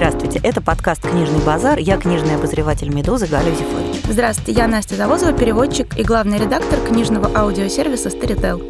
Здравствуйте, это подкаст «Книжный базар». Я книжный обозреватель «Медузы» Галя Зифович. Здравствуйте, я Настя Завозова, переводчик и главный редактор книжного аудиосервиса «Старител».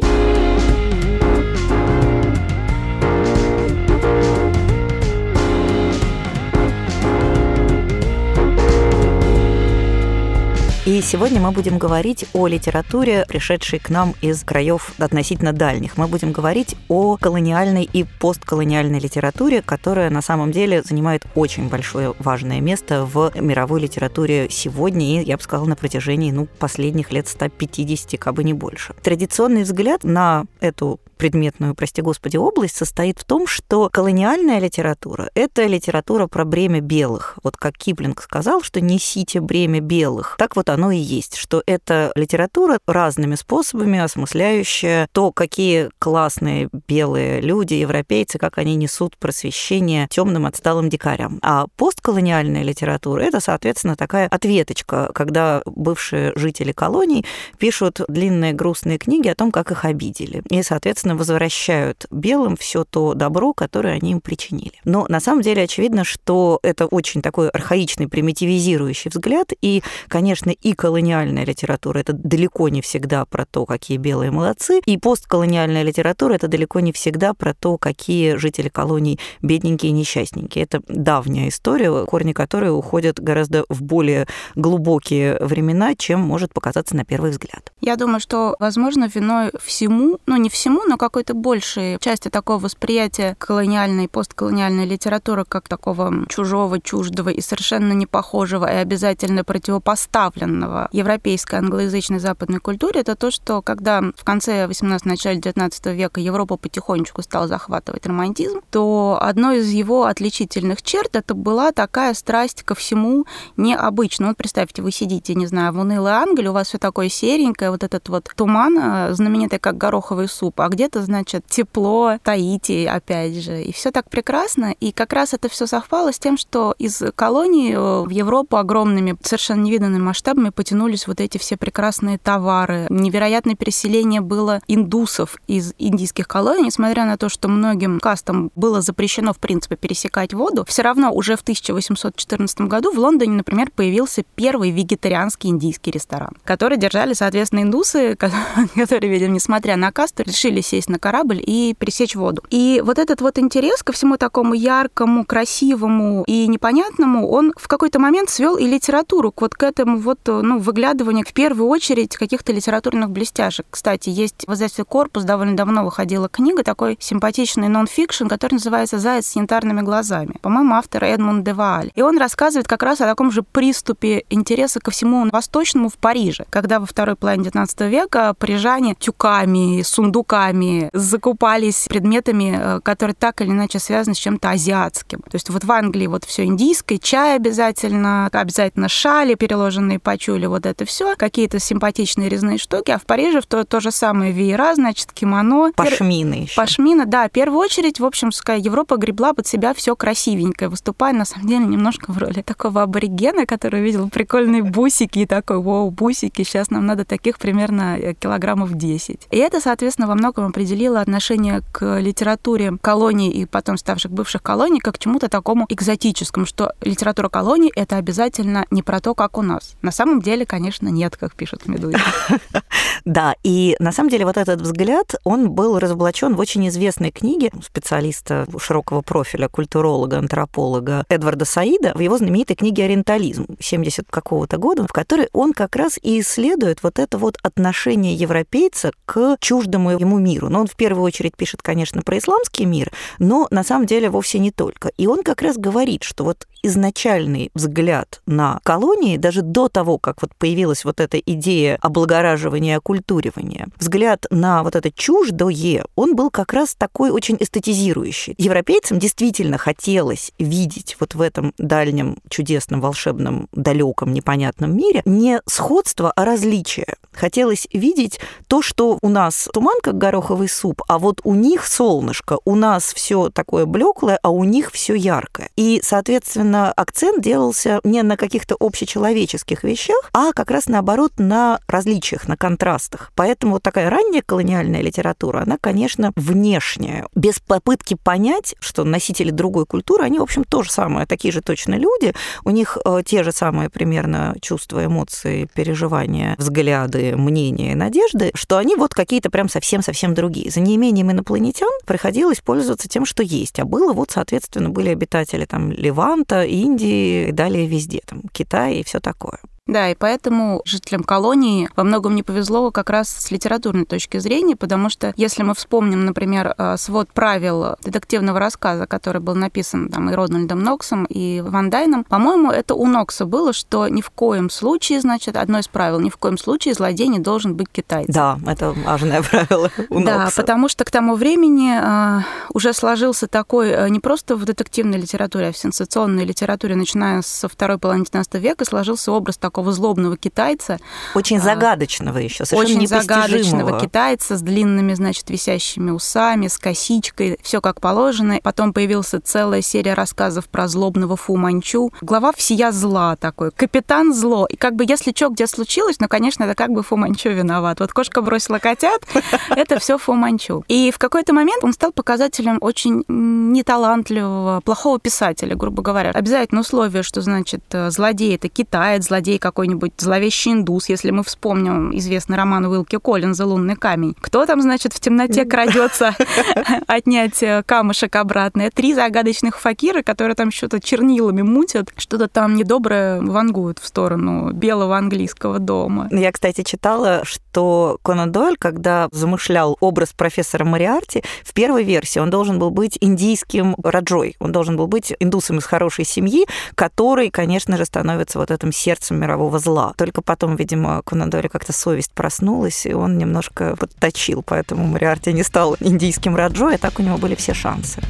И сегодня мы будем говорить о литературе, пришедшей к нам из краев относительно дальних. Мы будем говорить о колониальной и постколониальной литературе, которая на самом деле занимает очень большое важное место в мировой литературе сегодня и, я бы сказала, на протяжении ну, последних лет 150, как бы не больше. Традиционный взгляд на эту предметную, прости господи, область состоит в том, что колониальная литература — это литература про бремя белых. Вот как Киплинг сказал, что несите бремя белых. Так вот оно и есть, что это литература разными способами осмысляющая то, какие классные белые люди, европейцы, как они несут просвещение темным отсталым дикарям. А постколониальная литература — это, соответственно, такая ответочка, когда бывшие жители колоний пишут длинные грустные книги о том, как их обидели. И, соответственно, соответственно, возвращают белым все то добро, которое они им причинили. Но на самом деле очевидно, что это очень такой архаичный, примитивизирующий взгляд, и, конечно, и колониальная литература это далеко не всегда про то, какие белые молодцы, и постколониальная литература это далеко не всегда про то, какие жители колоний бедненькие и несчастненькие. Это давняя история, корни которой уходят гораздо в более глубокие времена, чем может показаться на первый взгляд. Я думаю, что, возможно, виной всему, ну не всему, но какой-то большей части такого восприятия колониальной и постколониальной литературы как такого чужого, чуждого и совершенно не похожего и обязательно противопоставленного европейской англоязычной западной культуре, это то, что когда в конце 18 начале 19 века Европа потихонечку стала захватывать романтизм, то одной из его отличительных черт это была такая страсть ко всему необычному. Вот представьте, вы сидите, не знаю, в унылой Англии, у вас все такое серенькое, вот этот вот туман, э, знаменитый как гороховый суп, а где это значит тепло, Таити, опять же. И все так прекрасно. И как раз это все совпало с тем, что из колонии э, в Европу огромными, совершенно невиданными масштабами потянулись вот эти все прекрасные товары. Невероятное переселение было индусов из индийских колоний, несмотря на то, что многим кастам было запрещено, в принципе, пересекать воду, все равно уже в 1814 году в Лондоне, например, появился первый вегетарианский индийский ресторан, который держали, соответственно, индусы, которые, видимо, несмотря на касту, решили сесть на корабль и пересечь воду. И вот этот вот интерес ко всему такому яркому, красивому и непонятному, он в какой-то момент свел и литературу вот к этому вот, ну, выглядыванию в первую очередь каких-то литературных блестяшек. Кстати, есть в издательстве «Корпус» довольно давно выходила книга, такой симпатичный нон-фикшн, который называется «Заяц с янтарными глазами». По-моему, автор Эдмунд Девааль. И он рассказывает как раз о таком же приступе интереса ко всему восточному в Париже, когда во второй половине XIX века парижане тюками, сундуками, закупались предметами, э, которые так или иначе связаны с чем-то азиатским. То есть вот в Англии вот все индийское, чай обязательно, обязательно шали, переложенные пачули, вот это все, какие-то симпатичные резные штуки, а в Париже в то, то же самое веера, значит, кимоно. Пашмины еще. Пашмина, да. В первую очередь, в общем, Европа гребла под себя все красивенькое, выступая, на самом деле, немножко в роли такого аборигена, который видел прикольные бусики и такой, вау, бусики, сейчас нам надо таких примерно э, килограммов 10. И это, соответственно, во многом определила отношение к литературе колоний и потом ставших бывших колоний как к чему-то такому экзотическому, что литература колоний — это обязательно не про то, как у нас. На самом деле, конечно, нет, как пишут Медузи. Да, и на самом деле вот этот взгляд, он был разоблачен в очень известной книге специалиста широкого профиля, культуролога, антрополога Эдварда Саида в его знаменитой книге «Ориентализм» 70 какого-то года, в которой он как раз и исследует вот это вот отношение европейца к чуждому ему миру. Но он в первую очередь пишет, конечно, про исламский мир, но на самом деле вовсе не только. И он как раз говорит, что вот изначальный взгляд на колонии, даже до того, как вот появилась вот эта идея облагораживания оккультуривания, взгляд на вот это чуждое, он был как раз такой очень эстетизирующий. Европейцам действительно хотелось видеть вот в этом дальнем, чудесном, волшебном, далеком, непонятном мире не сходство, а различие. Хотелось видеть то, что у нас туман, как гороховый суп, а вот у них солнышко, у нас все такое блеклое, а у них все яркое. И, соответственно, акцент делался не на каких-то общечеловеческих вещах, а как раз наоборот на различиях, на контрастах. Поэтому вот такая ранняя колониальная литература, она, конечно, внешняя, без попытки понять, что носители другой культуры, они, в общем, то же самое, такие же точно люди, у них э, те же самые примерно чувства, эмоции, переживания, взгляды, мнения и надежды, что они вот какие-то прям совсем-совсем другие. За неимением инопланетян приходилось пользоваться тем, что есть. А было вот, соответственно, были обитатели там Ливанта, Индии и далее везде, там Китай и все такое. Да, и поэтому жителям колонии во многом не повезло как раз с литературной точки зрения, потому что если мы вспомним, например, э, свод правил детективного рассказа, который был написан там и Рональдом Ноксом, и Ван Дайном, по-моему, это у Нокса было, что ни в коем случае, значит, одно из правил, ни в коем случае злодей не должен быть китайцем. Да, это важное правило у Да, Нокса. потому что к тому времени э, уже сложился такой, э, не просто в детективной литературе, а в сенсационной литературе, начиная со второй половины 19 века, сложился образ такого такого злобного китайца. Очень а, загадочного еще, совершенно Очень загадочного китайца с длинными, значит, висящими усами, с косичкой, все как положено. Потом появилась целая серия рассказов про злобного Фу Манчу. Глава всея зла такой, капитан зло. И как бы если что где случилось, ну, конечно, это как бы Фу Манчу виноват. Вот кошка бросила котят, это все Фу Манчу. И в какой-то момент он стал показателем очень неталантливого, плохого писателя, грубо говоря. Обязательно условие, что, значит, злодей — это китаец, злодей какой-нибудь зловещий индус, если мы вспомним известный роман Уилки Коллинза «Лунный камень». Кто там, значит, в темноте крадется отнять э, камушек обратно? Три загадочных факира, которые там что-то чернилами мутят, что-то там недоброе вангуют в сторону белого английского дома. Я, кстати, читала, что Конан Дойль, когда замышлял образ профессора Мариарти, в первой версии он должен был быть индийским раджой, он должен был быть индусом из хорошей семьи, который, конечно же, становится вот этим сердцем мирового зла. Только потом, видимо, Конадоре как-то совесть проснулась, и он немножко подточил, поэтому Мариарти не стал индийским Раджо, и так у него были все шансы.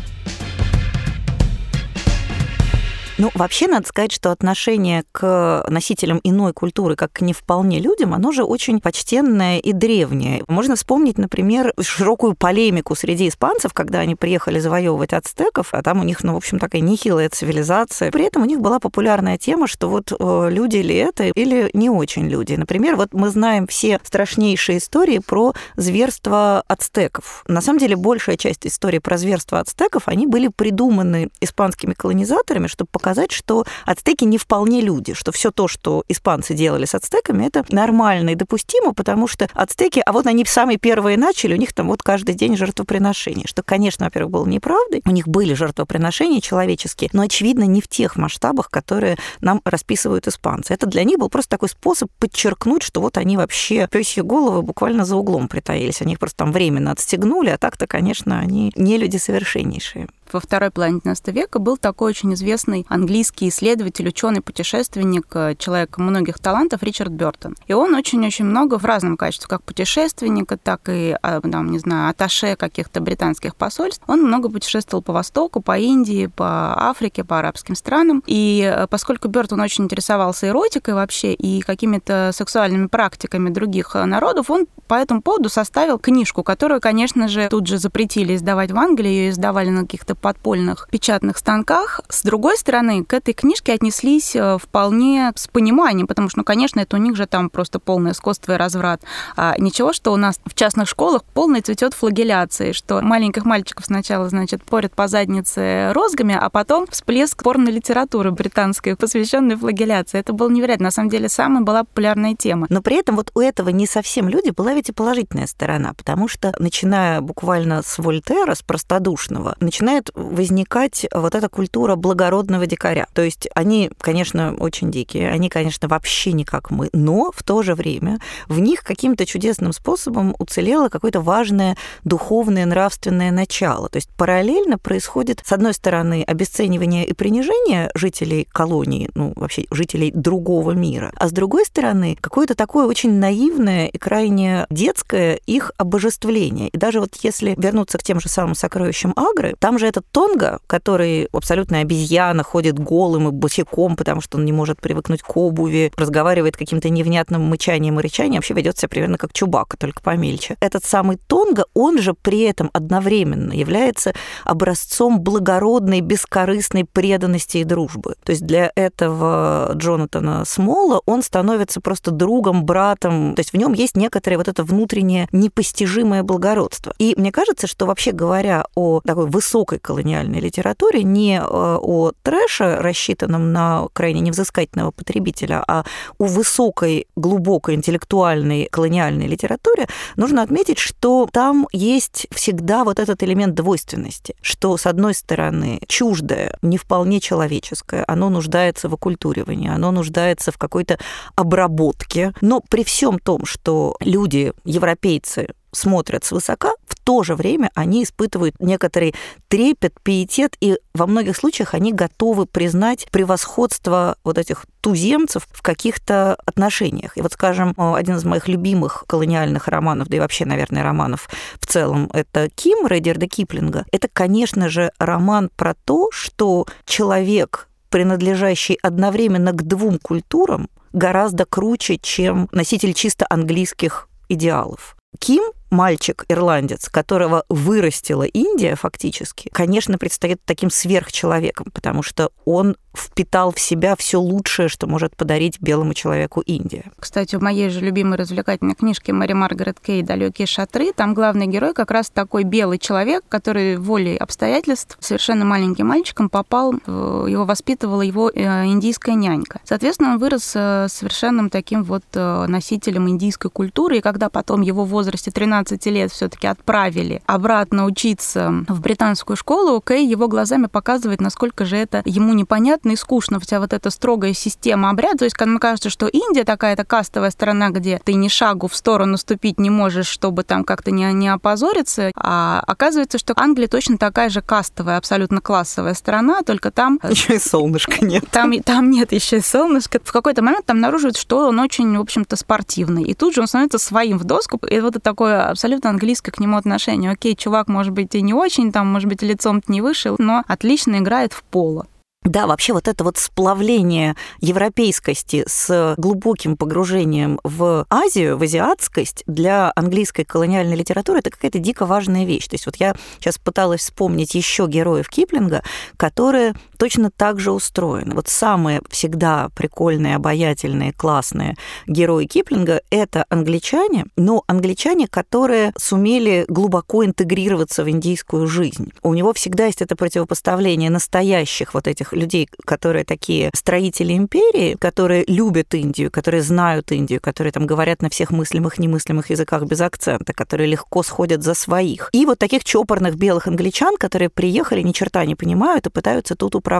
Ну, вообще, надо сказать, что отношение к носителям иной культуры, как к не вполне людям, оно же очень почтенное и древнее. Можно вспомнить, например, широкую полемику среди испанцев, когда они приехали завоевывать ацтеков, а там у них, ну, в общем, такая нехилая цивилизация. При этом у них была популярная тема, что вот э, люди ли это или не очень люди. Например, вот мы знаем все страшнейшие истории про зверство ацтеков. На самом деле, большая часть истории про зверство ацтеков, они были придуманы испанскими колонизаторами, чтобы показать показать, что ацтеки не вполне люди, что все то, что испанцы делали с ацтеками, это нормально и допустимо, потому что ацтеки, а вот они самые первые начали, у них там вот каждый день жертвоприношения, что, конечно, во-первых, было неправдой, у них были жертвоприношения человеческие, но, очевидно, не в тех масштабах, которые нам расписывают испанцы. Это для них был просто такой способ подчеркнуть, что вот они вообще пёсьи головы буквально за углом притаились, они их просто там временно отстегнули, а так-то, конечно, они не люди совершеннейшие во второй половине 19 века был такой очень известный английский исследователь, ученый, путешественник, э, человек многих талантов Ричард Бертон. И он очень-очень много в разном качестве, как путешественника, так и, а, там, не знаю, аташе каких-то британских посольств. Он много путешествовал по Востоку, по Индии, по Африке, по арабским странам. И э, поскольку Бертон очень интересовался эротикой вообще и какими-то сексуальными практиками других э, народов, он по этому поводу составил книжку, которую, конечно же, тут же запретили издавать в Англии, ее издавали на каких-то подпольных печатных станках. С другой стороны, к этой книжке отнеслись э, вполне с пониманием, потому что, ну, конечно, это у них же там просто полное скотство и разврат. А ничего, что у нас в частных школах полный цветет флагеляции, что маленьких мальчиков сначала, значит, порят по заднице розгами, а потом всплеск порно-литературы британской, посвященной флагеляции. Это было невероятно. На самом деле, самая была популярная тема. Но при этом вот у этого не совсем люди была ведь и положительная сторона, потому что, начиная буквально с Вольтера, с простодушного, начинает возникать вот эта культура благородного дикаря. То есть они, конечно, очень дикие, они, конечно, вообще не как мы, но в то же время в них каким-то чудесным способом уцелело какое-то важное духовное, нравственное начало. То есть параллельно происходит, с одной стороны, обесценивание и принижение жителей колонии, ну, вообще жителей другого мира, а с другой стороны, какое-то такое очень наивное и крайне детское их обожествление. И даже вот если вернуться к тем же самым сокровищам Агры, там же это этот Тонга, который абсолютно обезьяна, ходит голым и босиком, потому что он не может привыкнуть к обуви, разговаривает каким-то невнятным мычанием и рычанием, вообще ведет себя примерно как Чубака, только помельче. Этот самый Тонга, он же при этом одновременно является образцом благородной, бескорыстной преданности и дружбы. То есть для этого Джонатана Смола он становится просто другом, братом. То есть в нем есть некоторое вот это внутреннее непостижимое благородство. И мне кажется, что вообще говоря о такой высокой колониальной литературе, не э, о трэше, рассчитанном на крайне невзыскательного потребителя, а о высокой, глубокой интеллектуальной колониальной литературе, нужно отметить, что там есть всегда вот этот элемент двойственности, что, с одной стороны, чуждое, не вполне человеческое, оно нуждается в оккультуривании, оно нуждается в какой-то обработке, но при всем том, что люди, европейцы, смотрят свысока, в то же время они испытывают некоторый трепет, пиетет, и во многих случаях они готовы признать превосходство вот этих туземцев в каких-то отношениях. И вот, скажем, один из моих любимых колониальных романов, да и вообще, наверное, романов в целом, это Ким Рейдерда Киплинга. Это, конечно же, роман про то, что человек, принадлежащий одновременно к двум культурам, гораздо круче, чем носитель чисто английских идеалов. Ким мальчик-ирландец, которого вырастила Индия фактически, конечно, предстоит таким сверхчеловеком, потому что он впитал в себя все лучшее, что может подарить белому человеку Индия. Кстати, в моей же любимой развлекательной книжке Мэри Маргарет Кей «Далекие шатры» там главный герой как раз такой белый человек, который волей обстоятельств совершенно маленьким мальчиком попал, его воспитывала его э, индийская нянька. Соответственно, он вырос э, совершенным таким вот э, носителем индийской культуры, и когда потом его в возрасте 13 15 лет все-таки отправили обратно учиться в британскую школу, Кей его глазами показывает, насколько же это ему непонятно и скучно, вся вот эта строгая система обряда. То есть, когда мне кажется, что Индия такая-то кастовая страна, где ты ни шагу в сторону ступить не можешь, чтобы там как-то не, не опозориться, а оказывается, что Англия точно такая же кастовая, абсолютно классовая страна, только там... Еще и солнышка нет. Там, там нет еще и солнышка. В какой-то момент там обнаруживают, что он очень, в общем-то, спортивный. И тут же он становится своим в доску. И вот это такое абсолютно английское к нему отношение. Окей, чувак, может быть, и не очень, там, может быть, лицом-то не вышел, но отлично играет в поло. Да, вообще вот это вот сплавление европейскости с глубоким погружением в Азию, в азиатскость для английской колониальной литературы это какая-то дико важная вещь. То есть вот я сейчас пыталась вспомнить еще героев Киплинга, которые точно так же устроены. Вот самые всегда прикольные, обаятельные, классные герои Киплинга — это англичане, но англичане, которые сумели глубоко интегрироваться в индийскую жизнь. У него всегда есть это противопоставление настоящих вот этих людей, которые такие строители империи, которые любят Индию, которые знают Индию, которые там говорят на всех мыслимых, немыслимых языках без акцента, которые легко сходят за своих. И вот таких чопорных белых англичан, которые приехали, ни черта не понимают и пытаются тут управлять.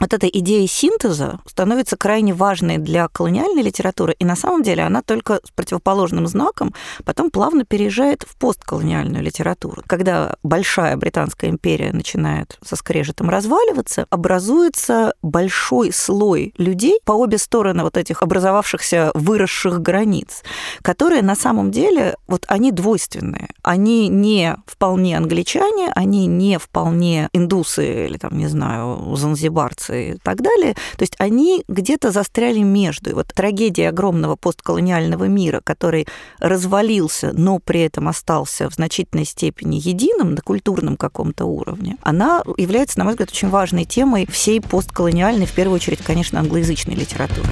Вот эта идея синтеза становится крайне важной для колониальной литературы, и на самом деле она только с противоположным знаком потом плавно переезжает в постколониальную литературу. Когда большая британская империя начинает со скрежетом разваливаться, образует формируется большой слой людей по обе стороны вот этих образовавшихся выросших границ, которые на самом деле, вот они двойственные. Они не вполне англичане, они не вполне индусы или там, не знаю, занзибарцы и так далее. То есть они где-то застряли между. И вот трагедия огромного постколониального мира, который развалился, но при этом остался в значительной степени единым на культурном каком-то уровне, она является, на мой взгляд, очень важной темой всей постколониальной, в первую очередь, конечно, англоязычной литературы.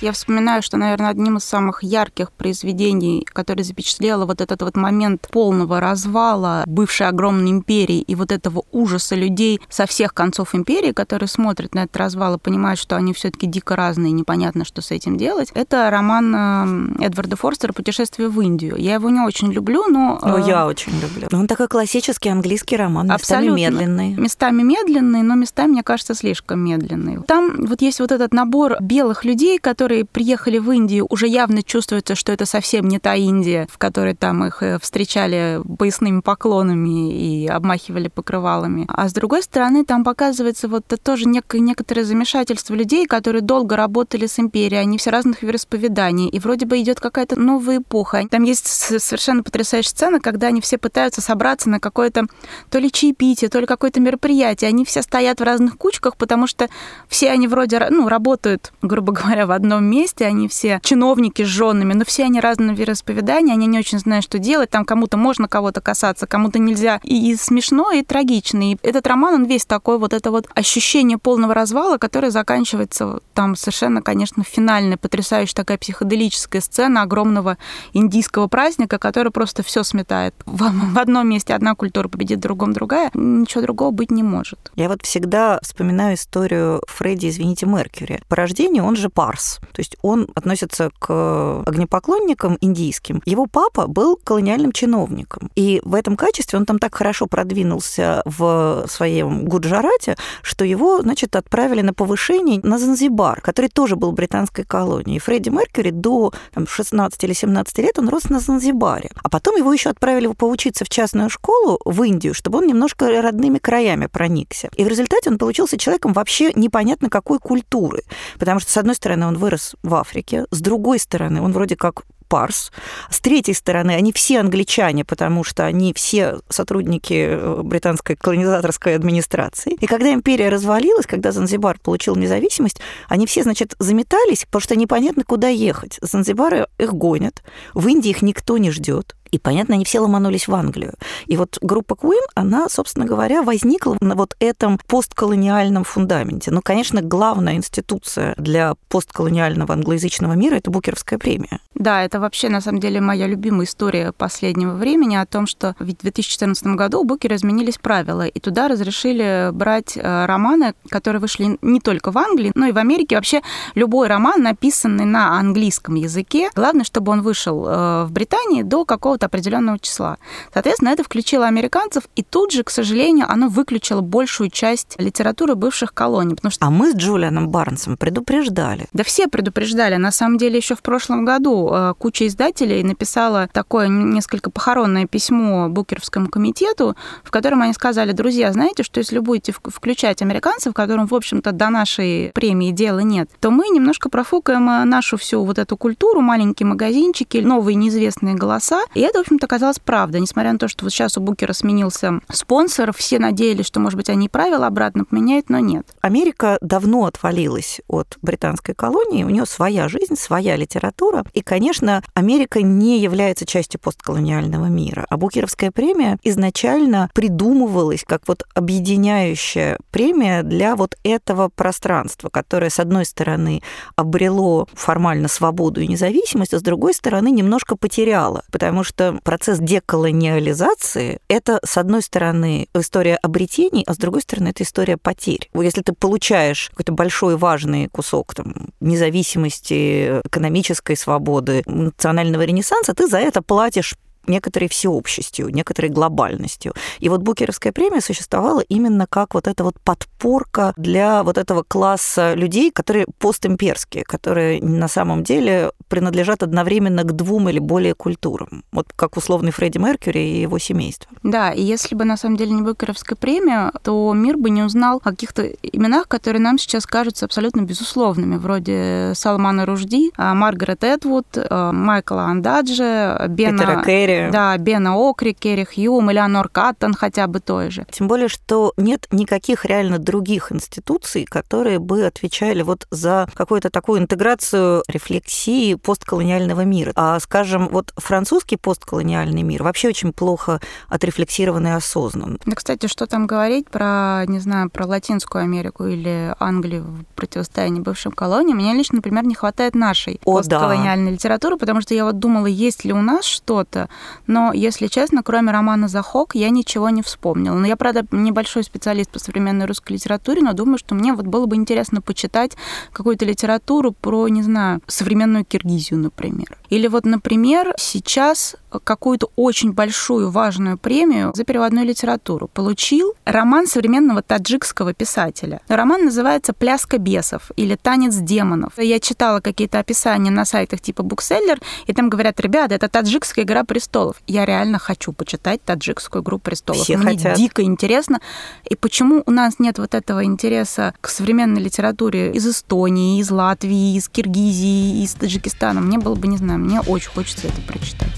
Я вспоминаю, что, наверное, одним из самых ярких произведений, которое запечатлело вот этот вот момент полного развала бывшей огромной империи и вот этого ужаса людей со всех концов империи, которые смотрят на этот развал и понимают, что они все таки дико разные, непонятно, что с этим делать, это роман э, Эдварда Форстера «Путешествие в Индию». Я его не очень люблю, но... О, э, я очень люблю. Он такой классический английский роман, местами Абсолютно. медленный. Местами медленный, но местами, мне кажется, слишком медленный. Там вот есть вот этот набор белых людей, которые которые приехали в Индию, уже явно чувствуется, что это совсем не та Индия, в которой там их э, встречали поясными поклонами и обмахивали покрывалами. А с другой стороны, там показывается вот тоже некое, некоторое замешательство людей, которые долго работали с империей, они все разных вероисповеданий, и вроде бы идет какая-то новая эпоха. Там есть совершенно потрясающая сцена, когда они все пытаются собраться на какое-то то ли чаепитие, то ли какое-то мероприятие. Они все стоят в разных кучках, потому что все они вроде ну, работают, грубо говоря, в одном месте, они все чиновники с женами, но все они разного вероисповедания, они не очень знают, что делать, там кому-то можно кого-то касаться, кому-то нельзя. И, и смешно, и трагично. И этот роман, он весь такой вот это вот ощущение полного развала, которое заканчивается там совершенно, конечно, финальная, потрясающая такая психоделическая сцена огромного индийского праздника, который просто все сметает. В, в одном месте одна культура победит, в другом другая. Ничего другого быть не может. Я вот всегда вспоминаю историю Фредди, извините, Меркьюри. По рождению он же парс, то есть он относится к огнепоклонникам индийским. Его папа был колониальным чиновником, и в этом качестве он там так хорошо продвинулся в своем Гуджарате, что его, значит, отправили на повышение на Занзибар, который тоже был британской колонией. И Фредди Меркьюри до там, 16 или 17 лет он рос на Занзибаре. А потом его еще отправили поучиться в частную школу в Индию, чтобы он немножко родными краями проникся. И в результате он получился человеком вообще непонятно какой культуры. Потому что, с одной стороны, он вырос в Африке, с другой стороны, он вроде как парс. С третьей стороны, они все англичане, потому что они все сотрудники э, британской колонизаторской администрации. И когда империя развалилась, когда Занзибар получил независимость, они все, значит, заметались, потому что непонятно, куда ехать. Занзибары их гонят, в Индии их никто не ждет. И, понятно, они все ломанулись в Англию. И вот группа Queen, она, собственно говоря, возникла на вот этом постколониальном фундаменте. Ну, конечно, главная институция для постколониального англоязычного мира – это Букеровская премия. Да, это вообще, на самом деле, моя любимая история последнего времени о том, что ведь в 2014 году у Букера изменились правила, и туда разрешили брать э, романы, которые вышли не только в Англии, но и в Америке. Вообще, любой роман, написанный на английском языке, главное, чтобы он вышел э, в Британии до какого какого-то определенного числа. Соответственно, это включило американцев, и тут же, к сожалению, оно выключило большую часть литературы бывших колоний. Потому что... А мы с Джулианом Барнсом предупреждали. Да все предупреждали. На самом деле, еще в прошлом году э, куча издателей написала такое несколько похоронное письмо Букеровскому комитету, в котором они сказали, друзья, знаете, что если будете включать американцев, которым, в общем-то, до нашей премии дела нет, то мы немножко профукаем э, нашу всю вот эту культуру, маленькие магазинчики, новые неизвестные голоса, и это, в общем-то, оказалось правда. Несмотря на то, что вот сейчас у Букера сменился спонсор, все надеялись, что, может быть, они правила обратно поменяют, но нет. Америка давно отвалилась от британской колонии, у нее своя жизнь, своя литература. И, конечно, Америка не является частью постколониального мира. А Букеровская премия изначально придумывалась как вот объединяющая премия для вот этого пространства, которое, с одной стороны, обрело формально свободу и независимость, а с другой стороны, немножко потеряло, потому что что процесс деколониализации – это, с одной стороны, история обретений, а с другой стороны, это история потерь. Если ты получаешь какой-то большой важный кусок там, независимости, экономической свободы, национального ренессанса, ты за это платишь некоторой всеобщестью, некоторой глобальностью. И вот Букеровская премия существовала именно как вот эта вот подпорка для вот этого класса людей, которые постимперские, которые на самом деле принадлежат одновременно к двум или более культурам. Вот как условный Фредди Меркьюри и его семейство. Да, и если бы на самом деле не Букеровская премия, то мир бы не узнал о каких-то именах, которые нам сейчас кажутся абсолютно безусловными, вроде Салмана Ружди, а, Маргарет Эдвуд, а, Майкла Андаджи, Бена... Питера Да, Бена Окри, Керри Хьюм, Элеонор Каттон хотя бы той же. Тем более, что нет никаких реально других институций, которые бы отвечали вот за какую-то такую интеграцию рефлексии постколониального мира. А, скажем, вот французский постколониальный мир вообще очень плохо отрефлексирован и осознан. Да, кстати, что там говорить про, не знаю, про Латинскую Америку или Англию в противостоянии бывшим колониям? Мне лично, например, не хватает нашей О, постколониальной да. литературы, потому что я вот думала, есть ли у нас что-то, но, если честно, кроме романа «Захок» я ничего не вспомнила. Но я, правда, небольшой специалист по современной русской литературе, но думаю, что мне вот было бы интересно почитать какую-то литературу про, не знаю, современную Киргизию, например. Или вот, например, сейчас какую-то очень большую важную премию за переводную литературу получил роман современного таджикского писателя. Роман называется «Пляска бесов» или «Танец демонов». Я читала какие-то описания на сайтах типа Букселлер, и там говорят, ребята, это таджикская «Игра престолов». Я реально хочу почитать таджикскую «Игру престолов». Все Мне хотят. дико интересно. И почему у нас нет вот этого интереса к современной литературе из Эстонии, из Латвии, из Киргизии, из Таджикистана? Мне было бы, не знаю, мне очень хочется это прочитать.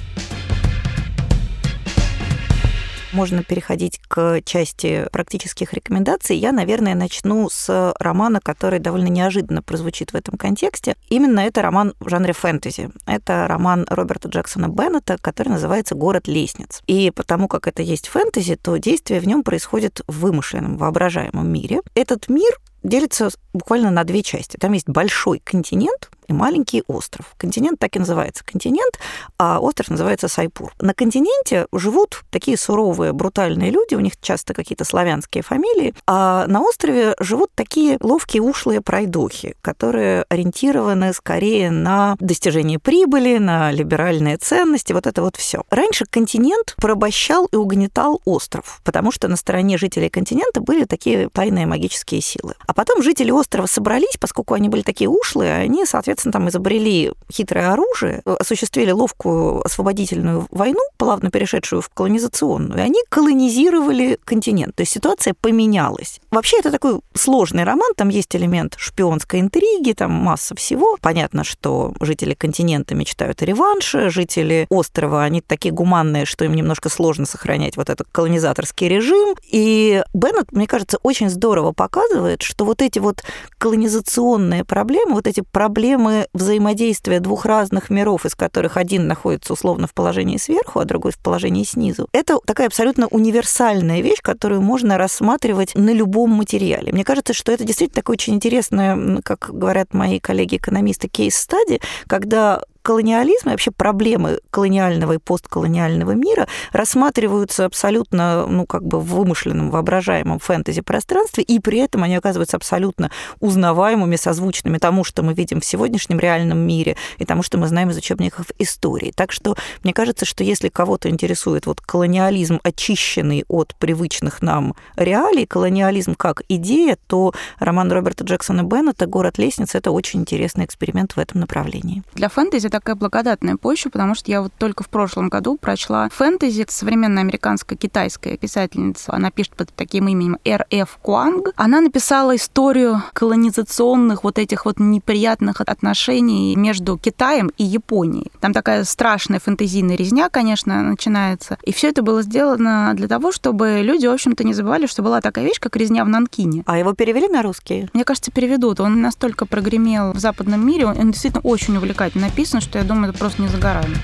Можно переходить к части практических рекомендаций. Я, наверное, начну с романа, который довольно неожиданно прозвучит в этом контексте. Именно это роман в жанре фэнтези. Это роман Роберта Джексона Беннета, который называется «Город лестниц». И потому как это есть фэнтези, то действие в нем происходит в вымышленном, воображаемом мире. Этот мир делится буквально на две части. Там есть большой континент, и маленький остров. Континент так и называется континент, а остров называется Сайпур. На континенте живут такие суровые, брутальные люди, у них часто какие-то славянские фамилии, а на острове живут такие ловкие, ушлые пройдохи, которые ориентированы скорее на достижение прибыли, на либеральные ценности, вот это вот все. Раньше континент порабощал и угнетал остров, потому что на стороне жителей континента были такие тайные магические силы. А потом жители острова собрались, поскольку они были такие ушлые, они, соответственно, соответственно, там изобрели хитрое оружие, осуществили ловкую освободительную войну, плавно перешедшую в колонизационную, и они колонизировали континент. То есть ситуация поменялась. Вообще это такой сложный роман, там есть элемент шпионской интриги, там масса всего. Понятно, что жители континента мечтают о реванше, жители острова, они такие гуманные, что им немножко сложно сохранять вот этот колонизаторский режим. И Беннет, мне кажется, очень здорово показывает, что вот эти вот колонизационные проблемы, вот эти проблемы взаимодействия двух разных миров, из которых один находится условно в положении сверху, а другой в положении снизу, это такая абсолютно универсальная вещь, которую можно рассматривать на любом материале. Мне кажется, что это действительно такое очень интересное, как говорят мои коллеги-экономисты, кейс-стади, когда колониализм и вообще проблемы колониального и постколониального мира рассматриваются абсолютно, ну, как бы в вымышленном, воображаемом фэнтези-пространстве, и при этом они оказываются абсолютно узнаваемыми, созвучными тому, что мы видим в сегодняшнем реальном мире, и тому, что мы знаем из учебников истории. Так что мне кажется, что если кого-то интересует вот колониализм, очищенный от привычных нам реалий, колониализм как идея, то роман Роберта Джексона Беннета «Город лестниц» — это очень интересный эксперимент в этом направлении. Для фэнтези такая благодатная почва, потому что я вот только в прошлом году прочла фэнтези современная американско-китайская писательница. Она пишет под таким именем Р.Ф. Куанг. Она написала историю колонизационных вот этих вот неприятных отношений между Китаем и Японией. Там такая страшная фэнтезийная резня, конечно, начинается. И все это было сделано для того, чтобы люди, в общем-то, не забывали, что была такая вещь, как резня в Нанкине. А его перевели на русский? Мне кажется, переведут. Он настолько прогремел в западном мире, он действительно очень увлекательно написан, что я думаю, это просто не за горами.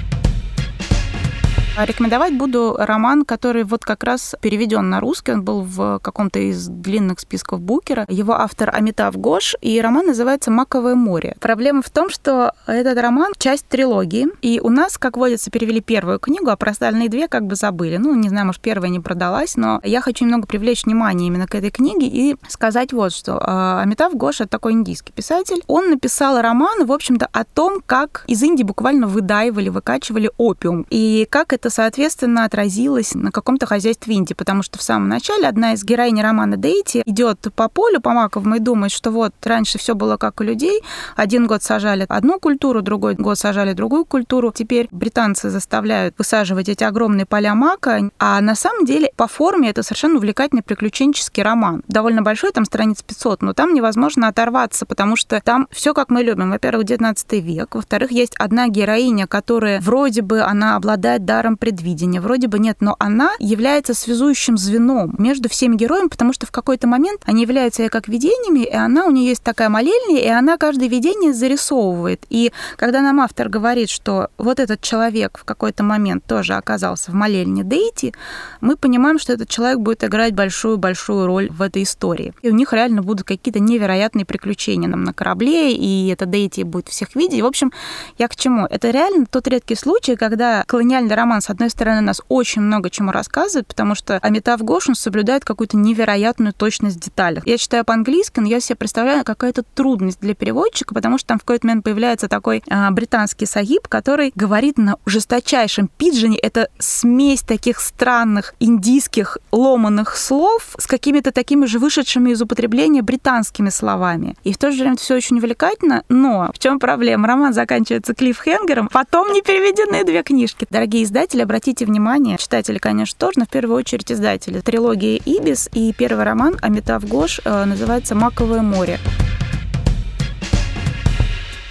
Рекомендовать буду роман, который вот как раз переведен на русский. Он был в каком-то из длинных списков Букера. Его автор Амитав Гош, и роман называется «Маковое море». Проблема в том, что этот роман — часть трилогии, и у нас, как водится, перевели первую книгу, а про остальные две как бы забыли. Ну, не знаю, может, первая не продалась, но я хочу немного привлечь внимание именно к этой книге и сказать вот что. А, Амитав Гош — это такой индийский писатель. Он написал роман, в общем-то, о том, как из Индии буквально выдаивали, выкачивали опиум, и как это это, соответственно, отразилось на каком-то хозяйстве Индии, потому что в самом начале одна из героинь романа Дейти идет по полю, по маковому, и думает, что вот раньше все было как у людей, один год сажали одну культуру, другой год сажали другую культуру, теперь британцы заставляют высаживать эти огромные поля мака, а на самом деле по форме это совершенно увлекательный приключенческий роман. Довольно большой, там страниц 500, но там невозможно оторваться, потому что там все как мы любим. Во-первых, 19 век, во-вторых, есть одна героиня, которая вроде бы она обладает даром предвидения, вроде бы нет, но она является связующим звеном между всеми героями, потому что в какой-то момент они являются как видениями, и она, у нее есть такая молельня, и она каждое видение зарисовывает. И когда нам автор говорит, что вот этот человек в какой-то момент тоже оказался в молельне Дейти, мы понимаем, что этот человек будет играть большую-большую роль в этой истории. И у них реально будут какие-то невероятные приключения нам на корабле, и это Дейти будет всех видеть. В общем, я к чему? Это реально тот редкий случай, когда колониальный роман с одной стороны, нас очень много чему рассказывает, потому что Амитав Гош, он соблюдает какую-то невероятную точность в деталях. Я читаю по-английски, но я себе представляю какая-то трудность для переводчика, потому что там в какой-то момент появляется такой а, британский сагиб, который говорит на жесточайшем пиджине. Это смесь таких странных индийских ломаных слов с какими-то такими же вышедшими из употребления британскими словами. И в то же время все очень увлекательно, но в чем проблема? Роман заканчивается клиффхенгером, потом не переведены две книжки. Дорогие издатели, обратите внимание, читатели, конечно, тоже, но в первую очередь издатели. Трилогия «Ибис» и первый роман Амитав Гош э, называется «Маковое море».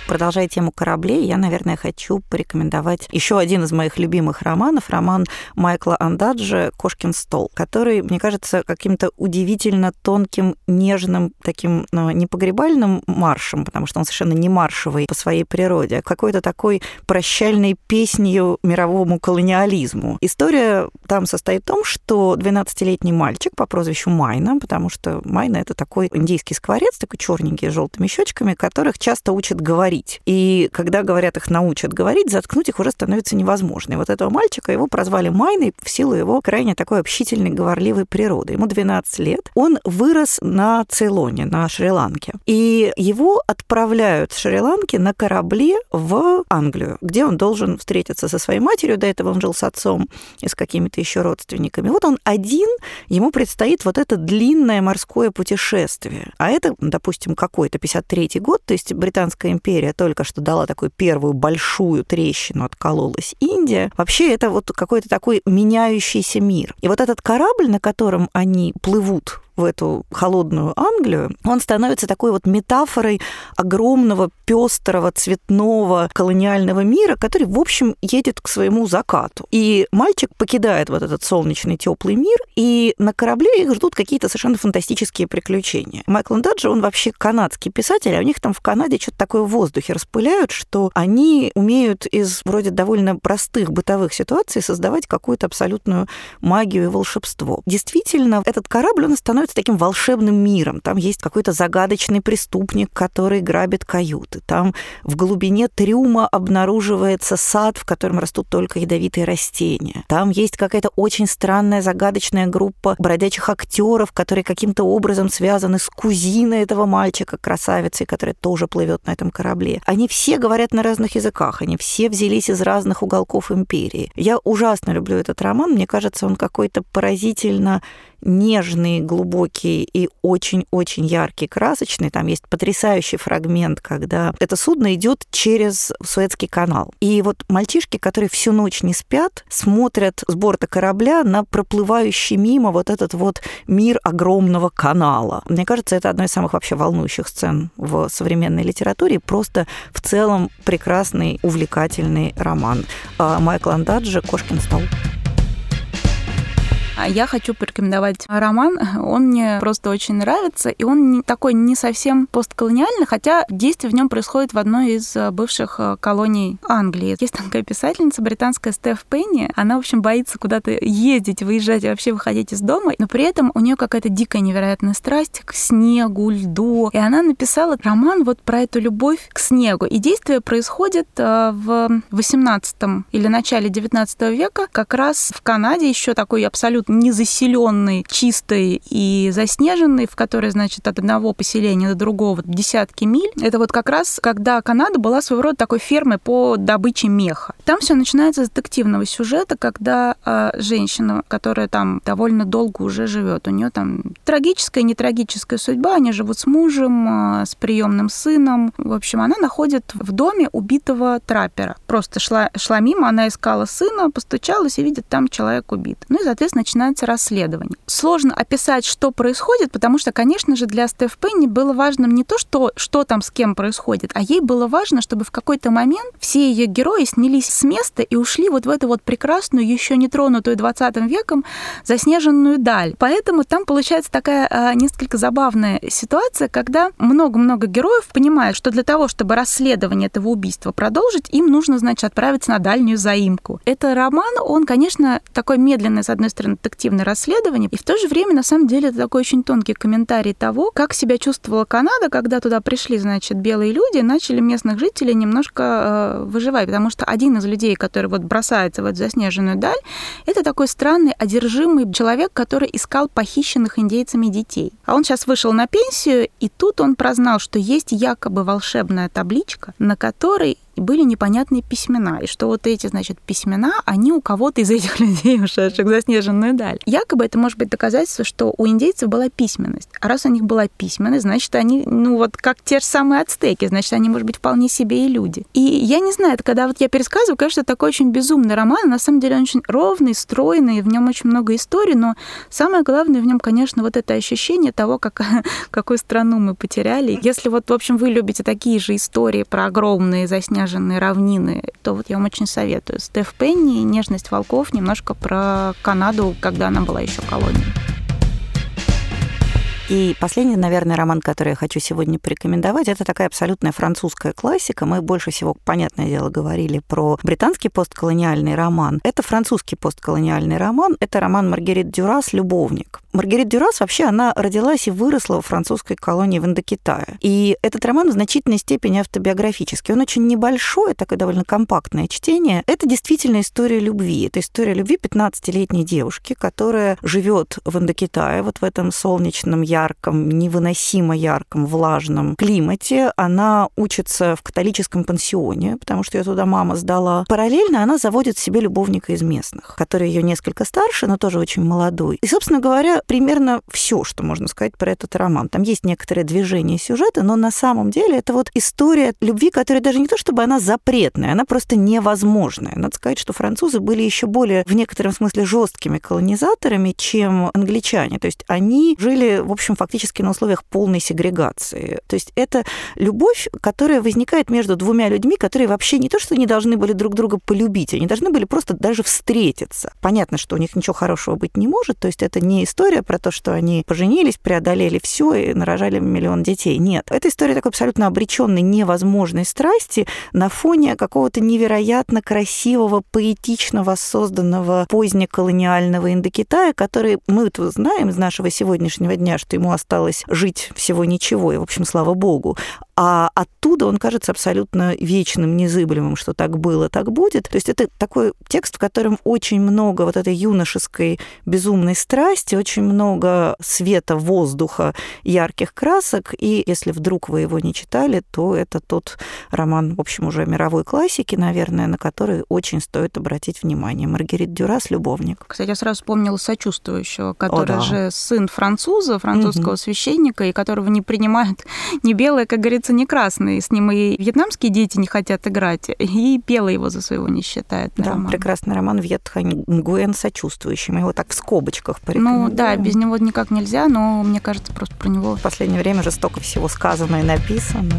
Продолжая тему кораблей, я, наверное, хочу порекомендовать еще один из моих любимых романов, роман Майкла Андаджи «Кошкин стол», который, мне кажется, каким-то удивительно тонким, нежным, таким ну, не погребальным маршем, потому что он совершенно не маршевый по своей природе, а какой-то такой прощальной песнью мировому колониализму. История там состоит в том, что 12-летний мальчик по прозвищу Майна, потому что Майна — это такой индийский скворец, такой черненький, с желтыми щечками, которых часто учат говорить говорить. И когда, говорят, их научат говорить, заткнуть их уже становится невозможно. И вот этого мальчика, его прозвали Майной в силу его крайне такой общительной, говорливой природы. Ему 12 лет. Он вырос на Цейлоне, на Шри-Ланке. И его отправляют с Шри-Ланки на корабле в Англию, где он должен встретиться со своей матерью. До этого он жил с отцом и с какими-то еще родственниками. Вот он один, ему предстоит вот это длинное морское путешествие. А это, допустим, какой-то 53-й год, то есть Британская империя Империя только что дала такую первую большую трещину, откололась Индия. Вообще это вот какой-то такой меняющийся мир. И вот этот корабль, на котором они плывут в эту холодную Англию, он становится такой вот метафорой огромного, пестрого, цветного колониального мира, который, в общем, едет к своему закату. И мальчик покидает вот этот солнечный теплый мир, и на корабле их ждут какие-то совершенно фантастические приключения. Майкл Даджи, он вообще канадский писатель, а у них там в Канаде что-то такое в воздухе распыляют, что они умеют из вроде довольно простых бытовых ситуаций создавать какую-то абсолютную магию и волшебство. Действительно, этот корабль, он становится становится таким волшебным миром. Там есть какой-то загадочный преступник, который грабит каюты. Там в глубине трюма обнаруживается сад, в котором растут только ядовитые растения. Там есть какая-то очень странная загадочная группа бродячих актеров, которые каким-то образом связаны с кузиной этого мальчика, красавицей, которая тоже плывет на этом корабле. Они все говорят на разных языках, они все взялись из разных уголков империи. Я ужасно люблю этот роман, мне кажется, он какой-то поразительно нежный, глубокий и очень-очень яркий, красочный. Там есть потрясающий фрагмент, когда это судно идет через Суэцкий канал. И вот мальчишки, которые всю ночь не спят, смотрят с борта корабля на проплывающий мимо вот этот вот мир огромного канала. Мне кажется, это одна из самых вообще волнующих сцен в современной литературе. Просто в целом прекрасный, увлекательный роман. А Майкл Андаджи «Кошкин стол». А я хочу порекомендовать роман. Он мне просто очень нравится, и он такой не совсем постколониальный, хотя действие в нем происходит в одной из э, бывших э, колоний Англии. Есть такая писательница британская Стеф Пенни. Она, в общем, боится куда-то ездить, выезжать вообще выходить из дома, но при этом у нее какая-то дикая невероятная страсть к снегу, льду. И она написала роман вот про эту любовь к снегу. И действие происходит э, в 18 или начале 19 века, как раз в Канаде еще такой абсолютно незаселенный, чистый и заснеженный, в которой, значит, от одного поселения до другого десятки миль. Это вот как раз, когда Канада была своего рода такой фермой по добыче меха. Там все начинается с детективного сюжета, когда э, женщина, которая там довольно долго уже живет, у нее там трагическая и нетрагическая судьба, они живут с мужем, э, с приемным сыном. В общем, она находит в доме убитого траппера. Просто шла, шла мимо, она искала сына, постучалась и видит, там человек убит. Ну и, соответственно, начинается расследование. Сложно описать, что происходит, потому что, конечно же, для Стеф Пенни было важным не то, что, что там с кем происходит, а ей было важно, чтобы в какой-то момент все ее герои снялись с места и ушли вот в эту вот прекрасную, еще не тронутую 20 веком заснеженную даль. Поэтому там получается такая а, несколько забавная ситуация, когда много-много героев понимают, что для того, чтобы расследование этого убийства продолжить, им нужно, значит, отправиться на дальнюю заимку. Это роман, он, конечно, такой медленный, с одной стороны, детективное расследование. И в то же время, на самом деле, это такой очень тонкий комментарий того, как себя чувствовала Канада, когда туда пришли, значит, белые люди, начали местных жителей немножко э, выживать. Потому что один из людей, который вот бросается в эту заснеженную даль, это такой странный, одержимый человек, который искал похищенных индейцами детей. А он сейчас вышел на пенсию, и тут он прознал, что есть якобы волшебная табличка, на которой и были непонятные письмена, и что вот эти, значит, письмена, они у кого-то из этих людей, ушедших в заснеженную даль. Якобы это может быть доказательство, что у индейцев была письменность. А раз у них была письменность, значит, они, ну вот как те же самые ацтеки, значит, они, может быть, вполне себе и люди. И я не знаю, это когда вот я пересказываю, конечно, такой очень безумный роман, на самом деле он очень ровный, стройный, в нем очень много историй, но самое главное в нем, конечно, вот это ощущение того, как, какую страну мы потеряли. Если вот, в общем, вы любите такие же истории про огромные заснеженные заснеженные равнины, то вот я вам очень советую. Стеф Пенни «Нежность волков» немножко про Канаду, когда она была еще колонией. И последний, наверное, роман, который я хочу сегодня порекомендовать, это такая абсолютная французская классика. Мы больше всего, понятное дело, говорили про британский постколониальный роман. Это французский постколониальный роман. Это роман Маргарит Дюрас «Любовник». Маргарит Дюрас вообще, она родилась и выросла в французской колонии в Индокитае. И этот роман в значительной степени автобиографический. Он очень небольшой, такое довольно компактное чтение. Это действительно история любви. Это история любви 15-летней девушки, которая живет в Индокитае, вот в этом солнечном, ярком, невыносимо ярком, влажном климате. Она учится в католическом пансионе, потому что ее туда мама сдала. Параллельно она заводит себе любовника из местных, который ее несколько старше, но тоже очень молодой. И, собственно говоря, примерно все, что можно сказать про этот роман. Там есть некоторые движения сюжета, но на самом деле это вот история любви, которая даже не то, чтобы она запретная, она просто невозможная. Надо сказать, что французы были еще более в некотором смысле жесткими колонизаторами, чем англичане. То есть они жили, в общем, фактически на условиях полной сегрегации. То есть это любовь, которая возникает между двумя людьми, которые вообще не то, что не должны были друг друга полюбить, они должны были просто даже встретиться. Понятно, что у них ничего хорошего быть не может, то есть это не история история про то, что они поженились, преодолели все и нарожали миллион детей. Нет. Это история такой абсолютно обреченной невозможной страсти на фоне какого-то невероятно красивого, поэтично воссозданного позднеколониального Индокитая, который мы знаем из нашего сегодняшнего дня, что ему осталось жить всего ничего, и, в общем, слава богу а оттуда он кажется абсолютно вечным, незыблемым, что так было, так будет. То есть это такой текст, в котором очень много вот этой юношеской безумной страсти, очень много света, воздуха, ярких красок. И если вдруг вы его не читали, то это тот роман, в общем, уже мировой классики, наверное, на который очень стоит обратить внимание. Маргарит Дюрас «Любовник». Кстати, я сразу вспомнила сочувствующего, который О, да. же сын француза, французского угу. священника, и которого не принимают не белые, как говорится, не красный. С ним и вьетнамские дети не хотят играть, и белый его за своего не считает. Да, роман. прекрасный роман Вьетха Нгуэн сочувствующий. Мы его так в скобочках порекомендуем. Ну да, без него никак нельзя, но мне кажется, просто про него... В последнее время же столько всего сказано и написано.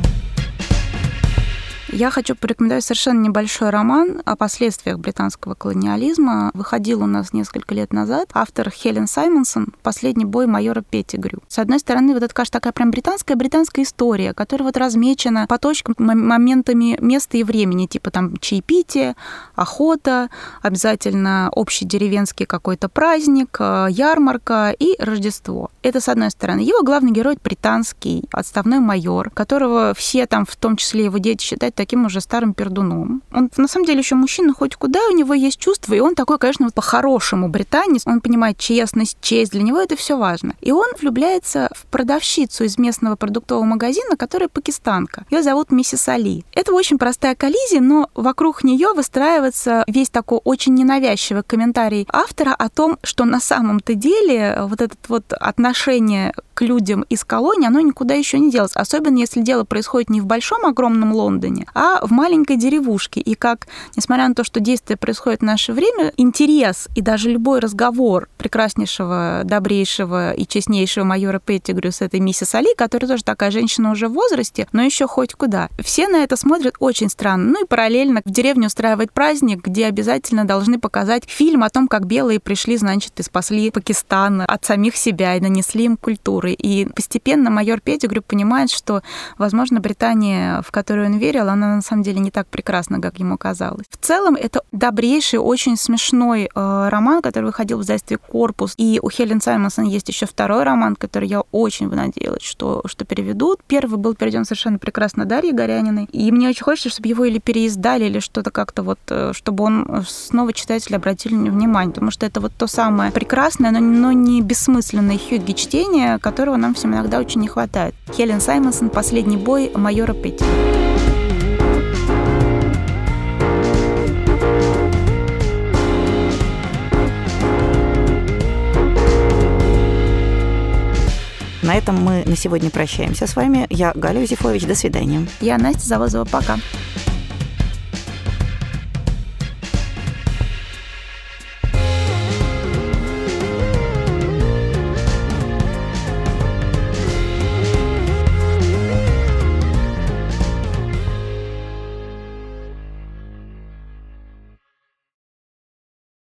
Я хочу порекомендовать совершенно небольшой роман о последствиях британского колониализма. Выходил у нас несколько лет назад. Автор Хелен Саймонсон «Последний бой майора Петтигрю». С одной стороны, вот это, кажется, такая прям британская-британская история, которая вот размечена по точкам, моментами места и времени, типа там чаепитие, охота, обязательно общий деревенский какой-то праздник, э, ярмарка и Рождество. Это с одной стороны. Его главный герой британский отставной майор, которого все там, в том числе его дети, считают таким уже старым пердуном. Он на самом деле еще мужчина хоть куда, у него есть чувства, и он такой, конечно, по-хорошему британец. Он понимает честность, честь, для него это все важно. И он влюбляется в продавщицу из местного продуктового магазина, которая пакистанка. Ее зовут миссис Али. Это очень простая коллизия, но вокруг нее выстраивается весь такой очень ненавязчивый комментарий автора о том, что на самом-то деле вот это вот отношение к людям из колонии, оно никуда еще не делось. Особенно если дело происходит не в большом огромном Лондоне, а в маленькой деревушке. И как, несмотря на то, что действие происходит в наше время, интерес и даже любой разговор прекраснейшего, добрейшего и честнейшего майора Петтигрю с этой миссис Али, которая тоже такая женщина уже в возрасте, но еще хоть куда. Все на это смотрят очень странно. Ну и параллельно в деревне устраивает праздник, где обязательно должны показать фильм о том, как белые пришли, значит, и спасли Пакистан от самих себя и нанесли им культуру. Литературы. И постепенно майор Петтигрю понимает, что, возможно, Британия, в которую он верил, она на самом деле не так прекрасна, как ему казалось. В целом, это добрейший, очень смешной э, роман, который выходил в издательстве «Корпус». И у Хелен Саймонсон есть еще второй роман, который я очень надеялась, что, что переведут. Первый был переведен совершенно прекрасно Дарьей Горяниной. И мне очень хочется, чтобы его или переиздали, или что-то как-то вот, э, чтобы он снова читатели обратили внимание, потому что это вот то самое прекрасное, но, но не бессмысленное Хьюги чтение, которого нам всем иногда очень не хватает. Хелен Саймонсон «Последний бой майора Петти». На этом мы на сегодня прощаемся с вами. Я Галя Юзефович. До свидания. Я Настя Завозова. Пока.